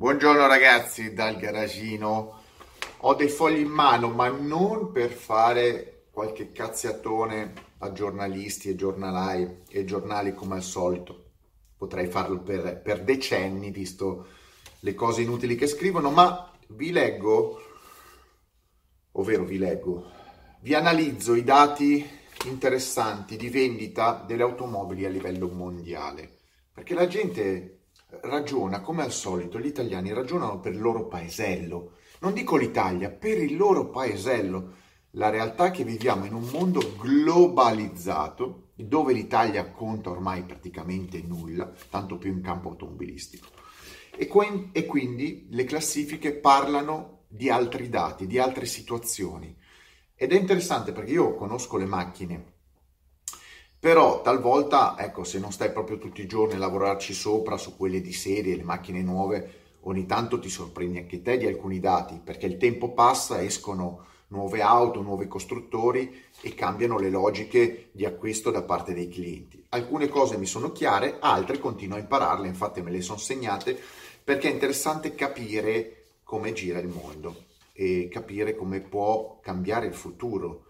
Buongiorno ragazzi dal garagino. Ho dei fogli in mano, ma non per fare qualche cazziatone a giornalisti e giornalai e giornali come al solito. Potrei farlo per, per decenni, visto le cose inutili che scrivono, ma vi leggo, ovvero vi leggo, vi analizzo i dati interessanti di vendita delle automobili a livello mondiale, perché la gente ragiona come al solito, gli italiani ragionano per il loro paesello. Non dico l'Italia, per il loro paesello. La realtà è che viviamo in un mondo globalizzato dove l'Italia conta ormai praticamente nulla, tanto più in campo automobilistico. E, que- e quindi le classifiche parlano di altri dati, di altre situazioni. Ed è interessante perché io conosco le macchine però talvolta, ecco, se non stai proprio tutti i giorni a lavorarci sopra su quelle di serie, le macchine nuove, ogni tanto ti sorprendi anche te di alcuni dati, perché il tempo passa, escono nuove auto, nuovi costruttori e cambiano le logiche di acquisto da parte dei clienti. Alcune cose mi sono chiare, altre continuo a impararle, infatti me le sono segnate, perché è interessante capire come gira il mondo e capire come può cambiare il futuro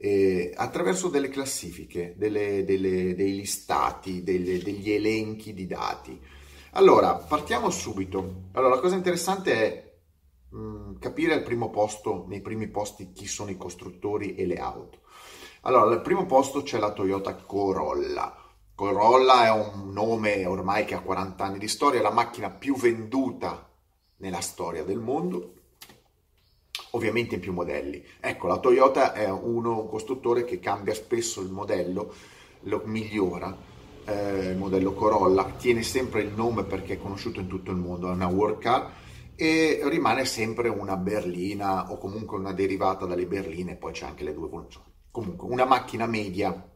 eh, attraverso delle classifiche, delle, delle, dei listati, delle, degli elenchi di dati. Allora, partiamo subito. Allora, la cosa interessante è mh, mm, capire al primo posto, nei primi posti, chi sono i costruttori e le auto. Allora, al primo posto c'è la Toyota Corolla. Corolla è un nome ormai che ha 40 anni di storia, la macchina più venduta nella storia del mondo, ovviamente in più modelli. Ecco, la Toyota è uno, un costruttore che cambia spesso il modello, lo migliora, eh, il modello Corolla, tiene sempre il nome perché è conosciuto in tutto il mondo, è una work car e rimane sempre una berlina o comunque una derivata dalle berline, poi c'è anche le due evoluzioni. Comunque una macchina media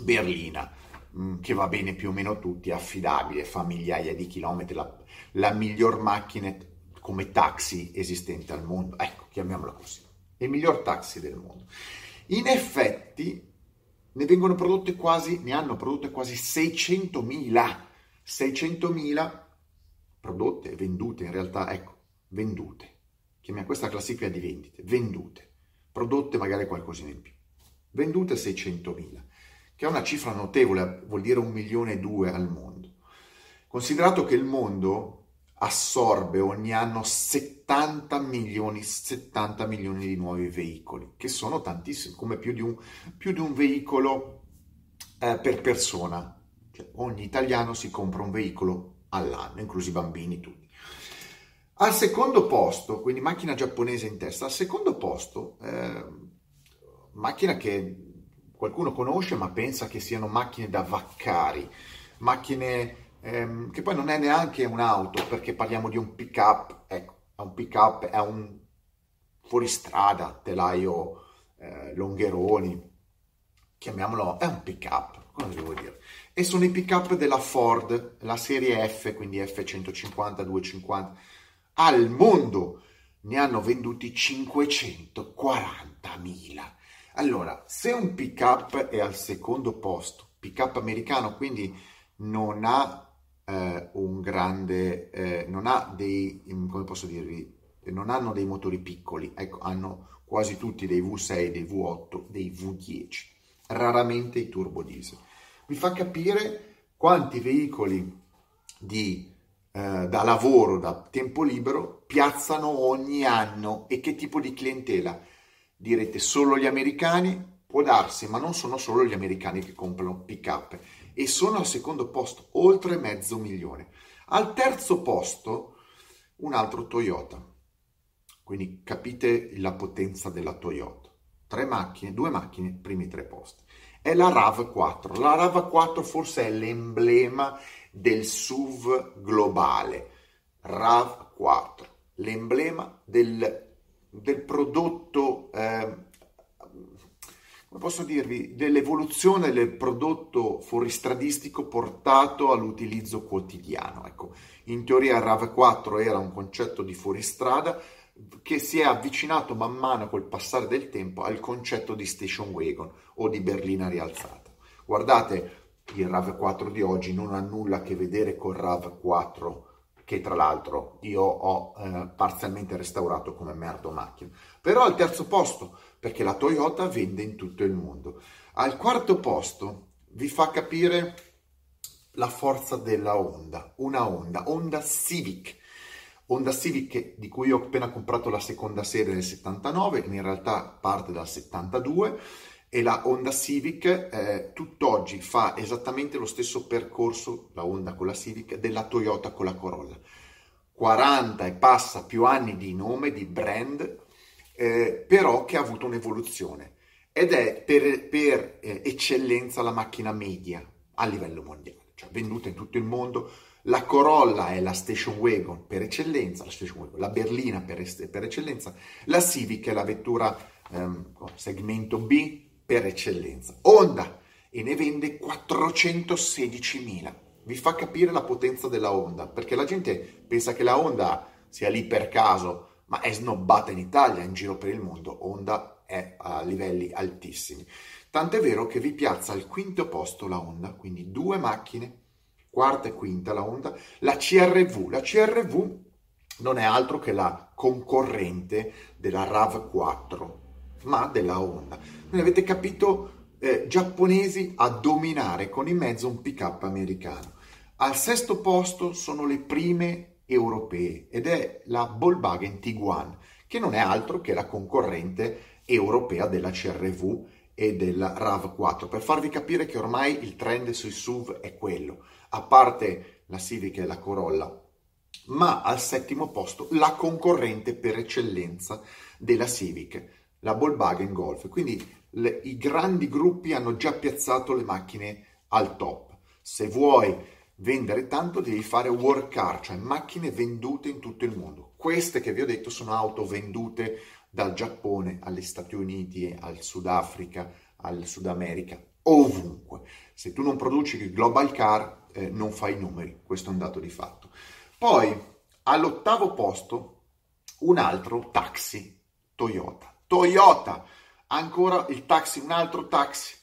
berlina mm, che va bene più o meno tutti, affidabile, fa migliaia di chilometri, la, la miglior macchina come taxi esistente al mondo. Ecco, chiamiamola così. Il miglior taxi del mondo. In effetti ne vengono prodotte quasi, ne hanno prodotte quasi 600.000. 600.000 prodotte, vendute in realtà, ecco, vendute. Chiamiamo questa classifica di vendite, vendute. Prodotte magari qualcosina in più. Vendute 600.000, che è una cifra notevole, vuol dire un milione e due al mondo. Considerato che il mondo assorbe ogni anno 70 milioni, 70 milioni di nuovi veicoli, che sono tantissimi, come più di un, più di un veicolo eh, per persona. Cioè, ogni italiano si compra un veicolo all'anno, inclusi i bambini, tutti. Al secondo posto, quindi macchina giapponese in testa, al secondo posto, eh, macchina che qualcuno conosce ma pensa che siano macchine da vaccari, macchine ehm, che poi non è neanche un'auto perché parliamo di un pick up, ecco, è un pick up, è un fuoristrada, telaio eh, Longheroni, chiamiamolo, è un pick up, cosa devo dire? E sono i pick up della Ford, la serie F, quindi F150, 250, al mondo ne hanno venduti 540.000. Allora, se un pick up è al secondo posto, pick up americano, quindi non ha eh, un grande, eh, non ha dei, come posso dirvi, non hanno dei motori piccoli, ecco, hanno quasi tutti dei V6, dei V8, dei V10, raramente i turbo diesel. Vi fa capire quanti veicoli di, eh, da lavoro, da tempo libero, piazzano ogni anno e che tipo di clientela. Direte solo gli americani? Può darsi, ma non sono solo gli americani che comprano pick-up e sono al secondo posto, oltre mezzo milione. Al terzo posto un altro Toyota. Quindi capite la potenza della Toyota. Tre macchine, due macchine, primi tre posti. È la RAV4. La RAV4 forse è l'emblema del SUV globale. RAV4, l'emblema del, del prodotto eh, posso dirvi, dell'evoluzione del prodotto fuoristradistico portato all'utilizzo quotidiano. Ecco, in teoria il RAV4 era un concetto di fuoristrada che si è avvicinato man mano col passare del tempo al concetto di station wagon o di berlina rialzata. Guardate, il RAV4 di oggi non ha nulla a che vedere col RAV4 che tra l'altro io ho eh, parzialmente restaurato come merdo macchina. Però al terzo posto, perché la Toyota vende in tutto il mondo. Al quarto posto vi fa capire la forza della Honda, una Honda, Honda Civic. Honda Civic di cui ho appena comprato la seconda serie nel 79, in realtà parte dal 72 e la Honda Civic eh, tutt'oggi fa esattamente lo stesso percorso, la Honda con la Civic, della Toyota con la Corolla. 40 e passa più anni di nome, di brand, eh, però che ha avuto un'evoluzione ed è per, per eh, eccellenza la macchina media a livello mondiale, cioè venduta in tutto il mondo. La Corolla è la station wagon per eccellenza, la, wagon, la berlina per, per, eccellenza, la Civic è la vettura ehm, segmento B per eccellenza. Honda e ne vende 416.000. Vi fa capire la potenza della Honda, perché la gente pensa che la Honda sia lì per caso, ma è snobbata in Italia, in giro per il mondo. Honda è a livelli altissimi. Tant'è vero che vi piazza al quinto posto la Honda, quindi due macchine, quarta e quinta la Honda, la CRV. La CRV non è altro che la concorrente della RAV4, ma della Honda. Quindi avete capito, eh, giapponesi a dominare con in mezzo un pick-up americano. Al sesto posto sono le prime europee ed è la Volkswagen Tiguan, che non è altro che la concorrente europea della CRV e della RAV4, per farvi capire che ormai il trend sui SUV è quello, a parte la Civic e la Corolla, ma al settimo posto la concorrente per eccellenza della Civic, la Volkswagen Golf. Quindi le, i grandi gruppi hanno già piazzato le macchine al top. Se vuoi vendere tanto devi fare work car, cioè macchine vendute in tutto il mondo. Queste che vi ho detto sono auto vendute dal Giappone agli Stati Uniti, al Sudafrica, al Sud America, ovunque. Se tu non produci il global car eh, non fai numeri, questo è un dato di fatto. Poi all'ottavo posto un altro taxi Toyota. Toyota, ancora il taxi, un altro taxi.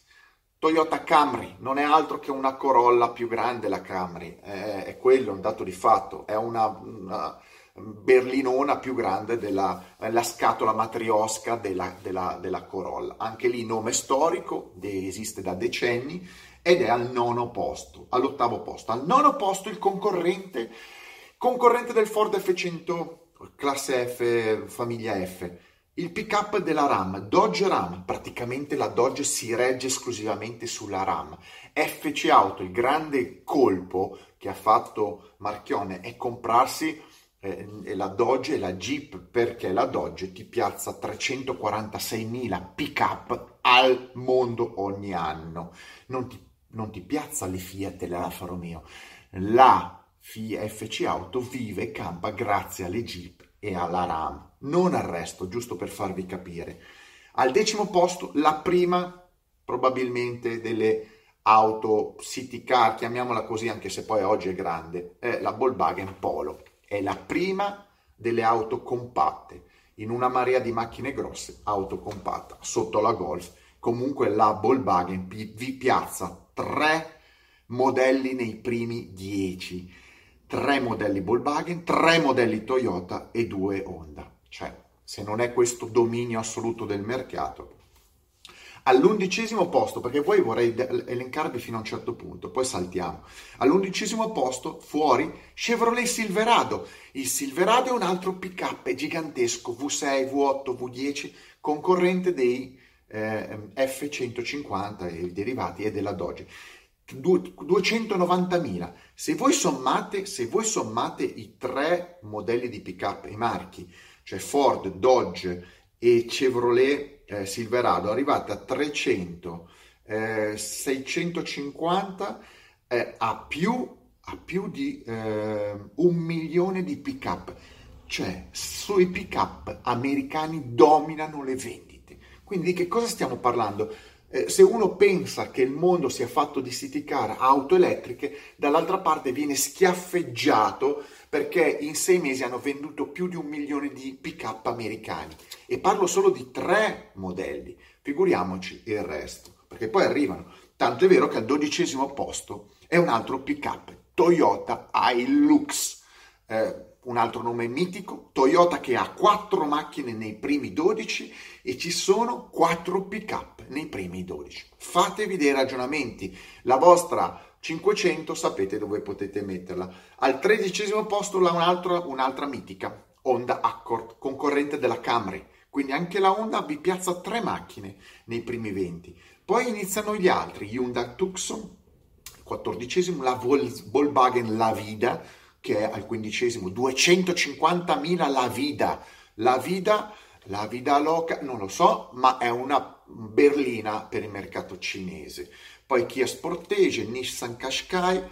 Toyota Camry non è altro che una Corolla più grande la Camry, è, è quello un dato di fatto, è una, una berlinona più grande della scatola matriosca della, della, della, Corolla. Anche lì nome storico, esiste da decenni ed è al nono posto, all'ottavo posto. Al nono posto il concorrente, concorrente del Ford F100 classe F, famiglia F, il pick-up della RAM, Dodge RAM, praticamente la Dodge si regge esclusivamente sulla RAM. FC Auto, il grande colpo che ha fatto Marchione è comprarsi eh, la Dodge e la Jeep perché la Dodge ti piazza 346.000 pick-up al mondo ogni anno. Non ti, non ti piazza le Fiat e l'Alfa Romeo. La FC Auto vive e campa grazie alle Jeep e alla RAM, non al resto, giusto per farvi capire. Al decimo posto, la prima probabilmente delle auto city car, chiamiamola così anche se poi oggi è grande, è la Volkswagen Polo. È la prima delle auto compatte, in una marea di macchine grosse, auto compatta, sotto la Golf. Comunque la Volkswagen vi piazza tre modelli nei primi dieci tre modelli Volkswagen, tre modelli Toyota e due Honda. Cioè, se non è questo dominio assoluto del mercato. All'undicesimo posto, perché poi vorrei elencarvi fino a un certo punto, poi saltiamo. All'undicesimo posto, fuori, Chevrolet Silverado. Il Silverado è un altro pick-up gigantesco, V6, V8, V10, concorrente dei eh, F150 e i derivati e della Dodge. 290.000. Se voi sommate, se voi sommate i tre modelli di pickup e marchi, cioè Ford, Dodge e Chevrolet eh, Silverado, arrivate a 300, eh, 650 eh, a, più, a più di eh, un milione di pickup. Cioè, sui pickup americani dominano le vendite. Quindi di che cosa stiamo parlando? Eh, se uno pensa che il mondo sia fatto di city car, auto elettriche, dall'altra parte viene schiaffeggiato perché in sei mesi hanno venduto più di un milione di pick-up americani. E parlo solo di tre modelli, figuriamoci il resto, perché poi arrivano. Tanto è vero che al dodicesimo posto è un altro pick-up, Toyota Hilux. eh, un altro nome mitico, Toyota che ha quattro macchine nei primi 12 e ci sono quattro pick-up nei primi 12. Fatevi dei ragionamenti, la vostra 500 sapete dove potete metterla. Al tredicesimo posto un'altra, un'altra mitica, Honda Accord, concorrente della Camry. Quindi anche la Honda vi piazza tre macchine nei primi 20. Poi iniziano gli altri, Hyundai Tucson, quattordicesimo, la Volkswagen La Vida, che è al quindicesimo, 250.000 la vida. La vida, la vida loca, non lo so, ma è una berlina per il mercato cinese. Poi Kia Sportage, Nissan Qashqai,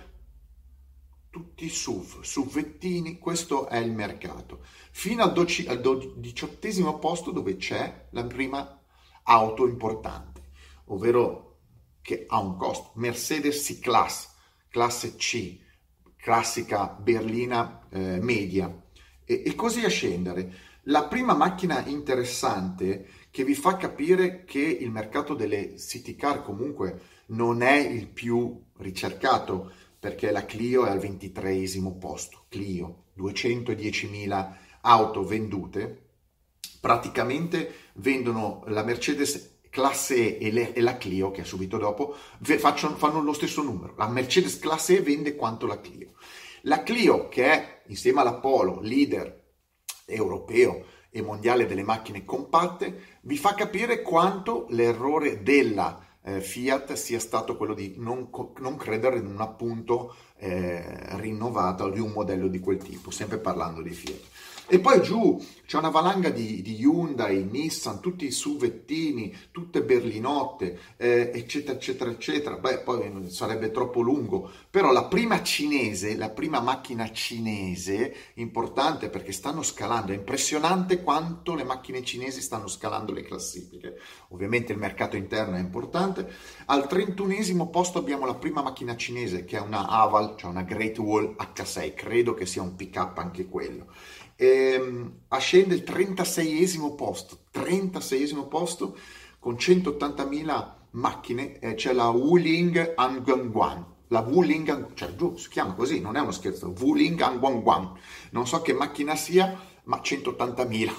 tutti SUV, SUVettini, questo è il mercato. Fino al, doci, al do, diciottesimo posto dove c'è la prima auto importante, ovvero che ha un costo, Mercedes C-Class, classe C, classica berlina eh, media e, e così a scendere. La prima macchina interessante che vi fa capire che il mercato delle city car comunque non è il più ricercato perché la Clio è al ventitreesimo posto. Clio, 210.000 auto vendute, praticamente vendono la Mercedes classe E e, le, e la Clio, che è subito dopo, facciano, fanno lo stesso numero. La Mercedes classe E vende quanto la Clio. La Clio, che è insieme alla Polo leader europeo e mondiale delle macchine compatte, vi fa capire quanto l'errore della eh, Fiat sia stato quello di non, non credere in un appunto eh, rinnovato di un modello di quel tipo, sempre parlando di Fiat. E poi giù c'è una valanga di, di Hyundai, Nissan, tutti i suvettini, tutte berlinotte, eh, eccetera, eccetera, eccetera. Beh, poi sarebbe troppo lungo. Però la prima cinese, la prima macchina cinese, importante perché stanno scalando, è impressionante quanto le macchine cinesi stanno scalando le classifiche. Ovviamente il mercato interno è importante. Al 31 posto abbiamo la prima macchina cinese che è una Aval, cioè una Great Wall H6, credo che sia un pick up anche quello ehm, ascende il 36esimo posto, 36esimo posto con 180.000 macchine, eh, c'è la Wuling Angguan, la Wuling, cioè giù si chiama così, non è uno scherzo, Wuling Angguan, non so che macchina sia, ma 180.000,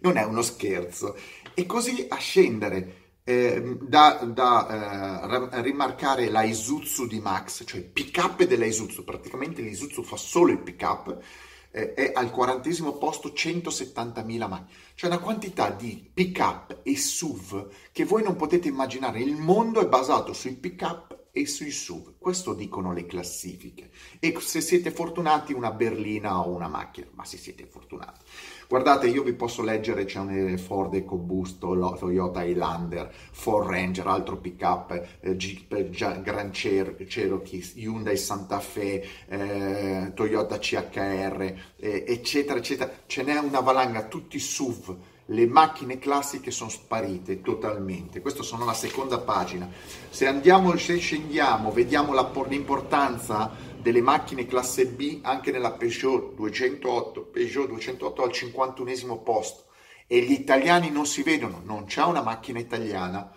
non è uno scherzo. E così a scendere eh, da, da eh, rimarcare la Isuzu di Max, cioè il pick up della Isuzu, praticamente l'Isuzu fa solo il pick up, eh, è al quarantesimo posto 170.000 macchine. C'è una quantità di pick-up e SUV che voi non potete immaginare. Il mondo è basato sui pick-up e sui SUV. Questo dicono le classifiche. E se siete fortunati una berlina o una macchina, ma se siete fortunati. Guardate, io vi posso leggere, c'è un Ford EcoBoost, Toyota Highlander, Ford Ranger, altro pickup, eh, Jeep Grand Cherokee, Hyundai Santa Fe, eh, Toyota CHR, eh, eccetera, eccetera. Ce n'è una valanga, tutti SUV, le macchine classiche sono sparite totalmente. Questa sono la seconda pagina. Se andiamo, se scendiamo, vediamo l'importanza delle macchine classe B anche nella Peugeot 208, Peugeot 208 al 51 posto e gli italiani non si vedono, non c'è una macchina italiana,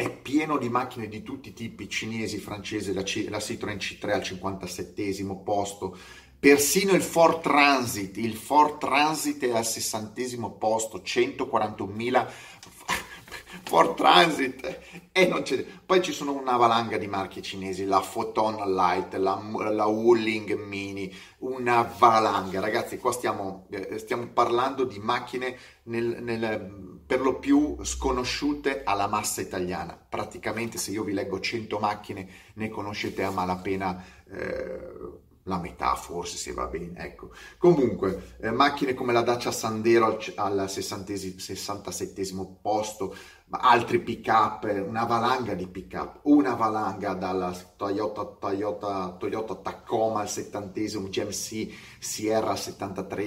è pieno di macchine di tutti i tipi, cinesi, francesi, la, C, la Citroen C3 al 57 posto, persino il Ford Transit, il Ford Transit è al 60 posto, 141.000 Ford Transit e non c'è. Poi ci sono una valanga di marche cinesi, la Photon Light, la, la Wuling Mini, una valanga. Ragazzi, qua stiamo, eh, stiamo parlando di macchine nel, nel, per lo più sconosciute alla massa italiana. Praticamente se io vi leggo 100 macchine ne conoscete a malapena. Eh, la metà forse se va bene, ecco. Comunque, eh, macchine come la Dacia Sandero al, al 67 posto, altri pick up, una valanga di pick up, una valanga dalla Toyota, Toyota, Toyota Tacoma al 70 GMC Sierra al 73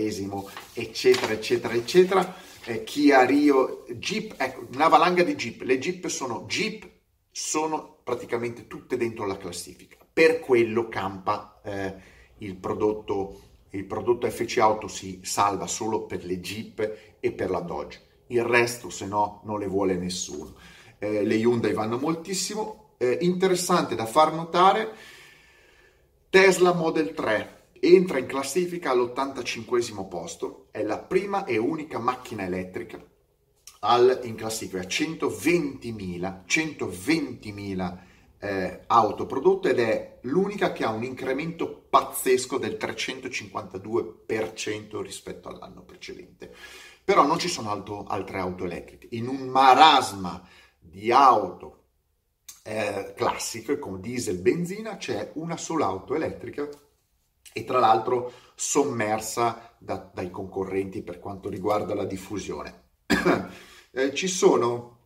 eccetera, eccetera, eccetera. Eh, Kia Rio, Jeep, ecco, una valanga di Jeep. Le Jeep sono Jeep, sono praticamente tutte dentro la classifica. Per quello campa eh, il prodotto, il prodotto FC Auto si salva solo per le Jeep e per la Dodge il resto se no non le vuole nessuno. Eh, le Hyundai vanno moltissimo. Eh, interessante da far notare, Tesla Model 3 entra in classifica all'85 posto, è la prima e unica macchina elettrica al, in classifica, 120.000, 120.000 eh, auto prodotte ed è l'unica che ha un incremento pazzesco del 352% rispetto all'anno precedente. Però non ci sono auto, altre auto elettriche. In un marasma di auto eh, classiche con diesel benzina c'è una sola auto elettrica e tra l'altro sommersa da, dai concorrenti per quanto riguarda la diffusione. eh, ci sono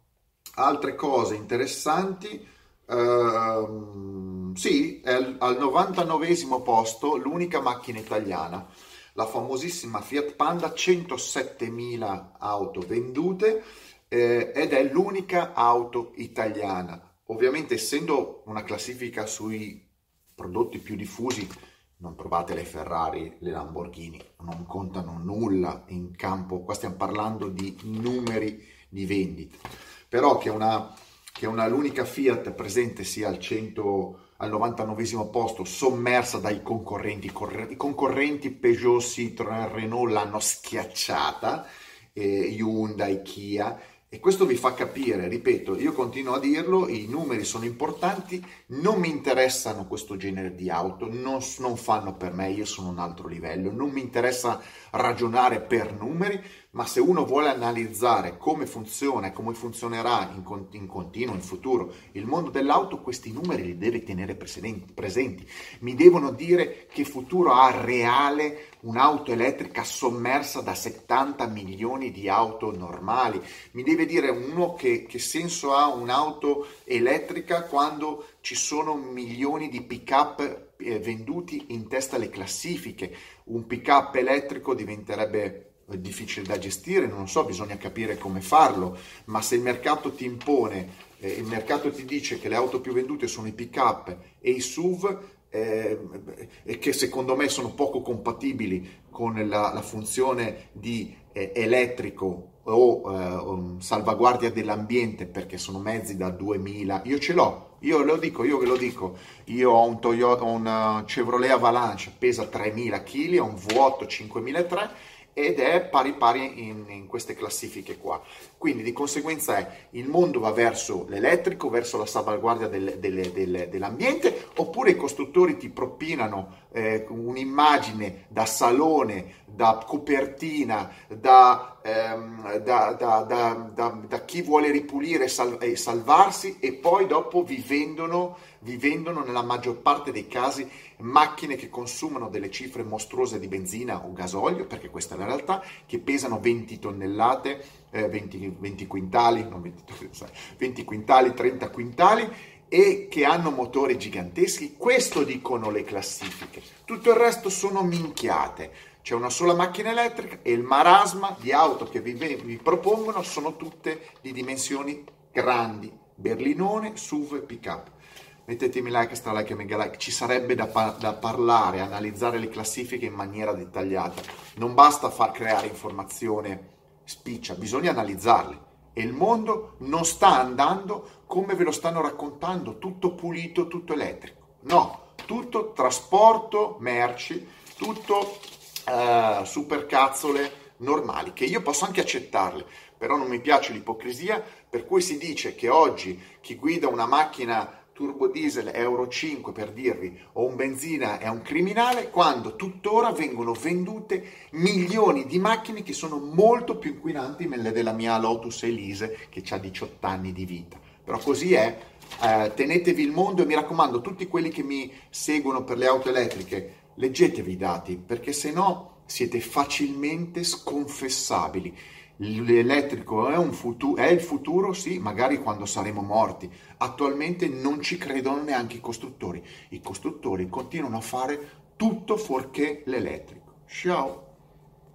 altre cose interessanti. Uh, sì, è al 99 posto l'unica macchina italiana, la famosissima Fiat Panda, 107.000 auto vendute eh, ed è l'unica auto italiana. Ovviamente essendo una classifica sui prodotti più diffusi, non provate le Ferrari, le Lamborghini, non contano nulla in campo, qua stiamo parlando di numeri di vendita, però che una, che una l'unica Fiat presente sia al 100 al 99 posto, sommersa dai concorrenti, i concorrenti Peugeot, Citroën, Renault l'hanno schiacciata, eh, Hyundai, Kia, e questo vi fa capire, ripeto, io continuo a dirlo, i numeri sono importanti, non mi interessano questo genere di auto, non, non, fanno per me, io sono un altro livello, non mi interessa ragionare per numeri, ma se uno vuole analizzare come funziona e come funzionerà in, in, continuo, in futuro, il mondo dell'auto, questi numeri li deve tenere presenti, presenti. Mi devono dire che futuro ha reale un'auto elettrica sommersa da 70 milioni di auto normali. Mi deve dire uno che, che senso ha un'auto elettrica quando ci sono milioni di pick-up eh, venduti in testa alle classifiche. Un pick-up elettrico diventerebbe difficile da gestire, non so, bisogna capire come farlo, ma se il mercato ti impone, eh, il mercato ti dice che le auto più vendute sono i pick-up e i SUV, eh, e che secondo me sono poco compatibili con la, la funzione di eh, elettrico o um, salvaguardia dell'ambiente perché sono mezzi da 2000 io ce l'ho io lo dico io ve lo dico. Io ho un Toyota un uh, Chevrolet Avalanche pesa 3000 kg ho un V8 5003 ed è pari pari in, in, queste classifiche qua. Quindi di conseguenza è il mondo va verso l'elettrico, verso la salvaguardia del, del, del, dell'ambiente, oppure i costruttori ti propinano eh, un'immagine da salone, da copertina, da, ehm, da, da, da, chi vuole ripulire e, sal- e salvarsi e poi dopo vi vendono, vi vendono nella maggior parte dei casi macchine che consumano delle cifre mostruose di benzina o gasolio, perché questa è la realtà, che pesano 20 tonnellate, eh, 20, 20, quintali, non 20, 20 quintali, 30 quintali e che hanno motori giganteschi. Questo dicono le classifiche. Tutto il resto sono minchiate. C'è una sola macchina elettrica e il marasma di auto che vi, vi propongono sono tutte di dimensioni grandi. Berlinone, SUV, pick-up mettetemi like, stra like e mega like, ci sarebbe da, pa- da, parlare, analizzare le classifiche in maniera dettagliata. Non basta far creare informazione spiccia, bisogna analizzarle. E il mondo non sta andando come ve lo stanno raccontando, tutto pulito, tutto elettrico. No, tutto trasporto, merci, tutto uh, supercazzole normali, che io posso anche accettarle, però non mi piace l'ipocrisia per cui si dice che oggi chi guida una macchina turbo diesel Euro 5 per dirvi, o un benzina è un criminale, quando tuttora vengono vendute milioni di macchine che sono molto più inquinanti della mia Lotus Elise che ha 18 anni di vita. Però così è, eh, tenetevi il mondo e mi raccomando, tutti quelli che mi seguono per le auto elettriche, leggetevi i dati, perché se no siete facilmente sconfessabili l'elettrico è, futuro, è, il futuro, sì, magari quando saremo morti. Attualmente non ci credono neanche i costruttori. I costruttori continuano a fare tutto fuorché l'elettrico. Ciao!